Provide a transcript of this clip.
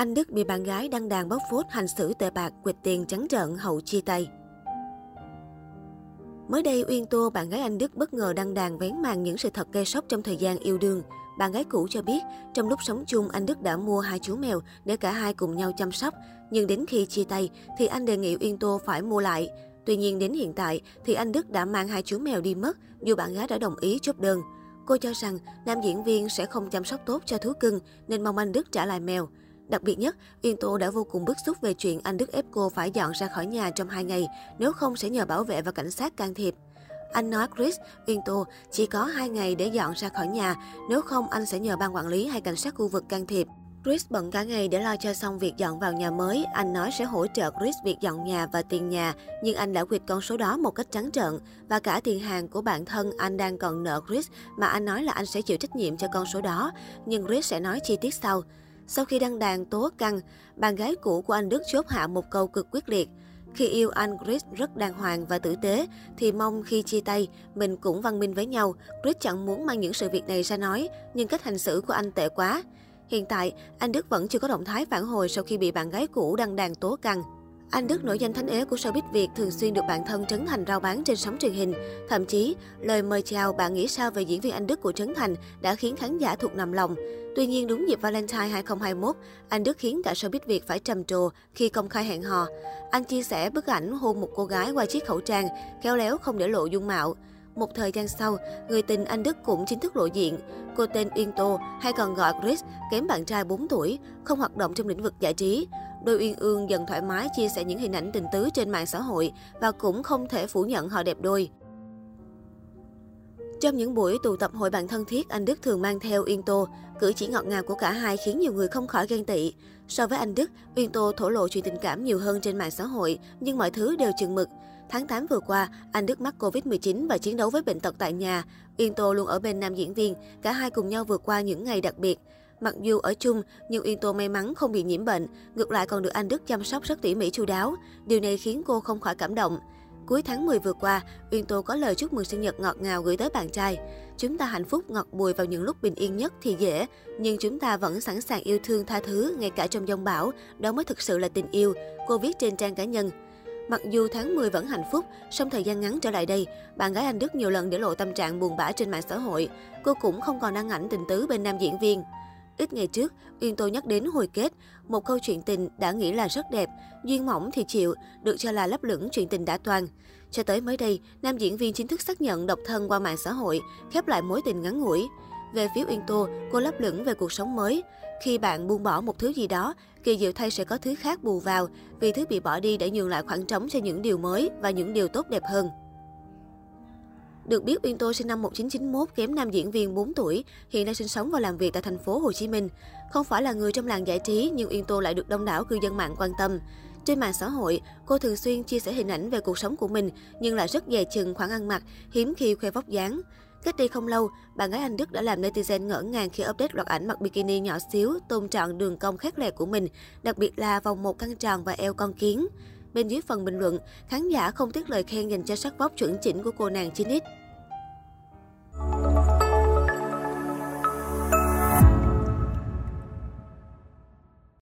Anh Đức bị bạn gái đăng đàn bóc phốt hành xử tệ bạc, quỵt tiền trắng trợn hậu chia tay. Mới đây, Uyên Tô, bạn gái anh Đức bất ngờ đăng đàn vén màn những sự thật gây sốc trong thời gian yêu đương. Bạn gái cũ cho biết, trong lúc sống chung, anh Đức đã mua hai chú mèo để cả hai cùng nhau chăm sóc. Nhưng đến khi chia tay, thì anh đề nghị Uyên Tô phải mua lại. Tuy nhiên đến hiện tại, thì anh Đức đã mang hai chú mèo đi mất, dù bạn gái đã đồng ý chốt đơn. Cô cho rằng nam diễn viên sẽ không chăm sóc tốt cho thú cưng, nên mong anh Đức trả lại mèo. Đặc biệt nhất, Yên Tô đã vô cùng bức xúc về chuyện anh Đức ép cô phải dọn ra khỏi nhà trong hai ngày, nếu không sẽ nhờ bảo vệ và cảnh sát can thiệp. Anh nói Chris, Uyên Tô chỉ có hai ngày để dọn ra khỏi nhà, nếu không anh sẽ nhờ ban quản lý hay cảnh sát khu vực can thiệp. Chris bận cả ngày để lo cho xong việc dọn vào nhà mới. Anh nói sẽ hỗ trợ Chris việc dọn nhà và tiền nhà, nhưng anh đã quyệt con số đó một cách trắng trợn. Và cả tiền hàng của bạn thân anh đang còn nợ Chris, mà anh nói là anh sẽ chịu trách nhiệm cho con số đó. Nhưng Chris sẽ nói chi tiết sau. Sau khi đăng đàn tố căng, bạn gái cũ của anh Đức chốt hạ một câu cực quyết liệt. Khi yêu anh, Chris rất đàng hoàng và tử tế, thì mong khi chia tay, mình cũng văn minh với nhau. Chris chẳng muốn mang những sự việc này ra nói, nhưng cách hành xử của anh tệ quá. Hiện tại, anh Đức vẫn chưa có động thái phản hồi sau khi bị bạn gái cũ đăng đàn tố căng. Anh Đức nổi danh thánh ế của showbiz Việt thường xuyên được bạn thân Trấn Thành rao bán trên sóng truyền hình. Thậm chí, lời mời chào bạn nghĩ sao về diễn viên Anh Đức của Trấn Thành đã khiến khán giả thuộc nằm lòng. Tuy nhiên, đúng dịp Valentine 2021, anh Đức khiến cả showbiz Việt phải trầm trồ khi công khai hẹn hò. Anh chia sẻ bức ảnh hôn một cô gái qua chiếc khẩu trang, khéo léo không để lộ dung mạo. Một thời gian sau, người tình anh Đức cũng chính thức lộ diện. Cô tên Uyên Tô, hay còn gọi Chris, kém bạn trai 4 tuổi, không hoạt động trong lĩnh vực giải trí. Đôi Uyên Ương dần thoải mái chia sẻ những hình ảnh tình tứ trên mạng xã hội và cũng không thể phủ nhận họ đẹp đôi. Trong những buổi tụ tập hội bạn thân thiết, anh Đức thường mang theo Uyên Tô. Cử chỉ ngọt ngào của cả hai khiến nhiều người không khỏi ghen tị. So với anh Đức, Uyên Tô thổ lộ chuyện tình cảm nhiều hơn trên mạng xã hội, nhưng mọi thứ đều chừng mực. Tháng 8 vừa qua, anh Đức mắc Covid-19 và chiến đấu với bệnh tật tại nhà. Uyên Tô luôn ở bên nam diễn viên, cả hai cùng nhau vượt qua những ngày đặc biệt. Mặc dù ở chung, nhưng Uyên Tô may mắn không bị nhiễm bệnh, ngược lại còn được anh Đức chăm sóc rất tỉ mỉ chu đáo. Điều này khiến cô không khỏi cảm động. Cuối tháng 10 vừa qua, Uyên Tô có lời chúc mừng sinh nhật ngọt ngào gửi tới bạn trai. Chúng ta hạnh phúc ngọt bùi vào những lúc bình yên nhất thì dễ, nhưng chúng ta vẫn sẵn sàng yêu thương tha thứ ngay cả trong giông bão, đó mới thực sự là tình yêu, cô viết trên trang cá nhân. Mặc dù tháng 10 vẫn hạnh phúc, song thời gian ngắn trở lại đây, bạn gái anh Đức nhiều lần để lộ tâm trạng buồn bã trên mạng xã hội. Cô cũng không còn đăng ảnh tình tứ bên nam diễn viên. Ít ngày trước, Uyên Tô nhắc đến hồi kết, một câu chuyện tình đã nghĩ là rất đẹp, duyên mỏng thì chịu, được cho là lấp lửng chuyện tình đã toàn. Cho tới mới đây, nam diễn viên chính thức xác nhận độc thân qua mạng xã hội, khép lại mối tình ngắn ngủi. Về phía Uyên Tô, cô lấp lửng về cuộc sống mới. Khi bạn buông bỏ một thứ gì đó, kỳ diệu thay sẽ có thứ khác bù vào, vì thứ bị bỏ đi đã nhường lại khoảng trống cho những điều mới và những điều tốt đẹp hơn. Được biết, Uyên Tô sinh năm 1991, kém nam diễn viên 4 tuổi, hiện đang sinh sống và làm việc tại thành phố Hồ Chí Minh. Không phải là người trong làng giải trí, nhưng Uyên Tô lại được đông đảo cư dân mạng quan tâm. Trên mạng xã hội, cô thường xuyên chia sẻ hình ảnh về cuộc sống của mình, nhưng lại rất dè chừng khoảng ăn mặc, hiếm khi khoe vóc dáng. Cách đây không lâu, bạn gái Anh Đức đã làm netizen ngỡ ngàng khi update loạt ảnh mặc bikini nhỏ xíu, tôn trọn đường cong khét lẹt của mình, đặc biệt là vòng một căng tròn và eo con kiến. Bên dưới phần bình luận, khán giả không tiếc lời khen dành cho sắc vóc chuẩn chỉnh của cô nàng 9X.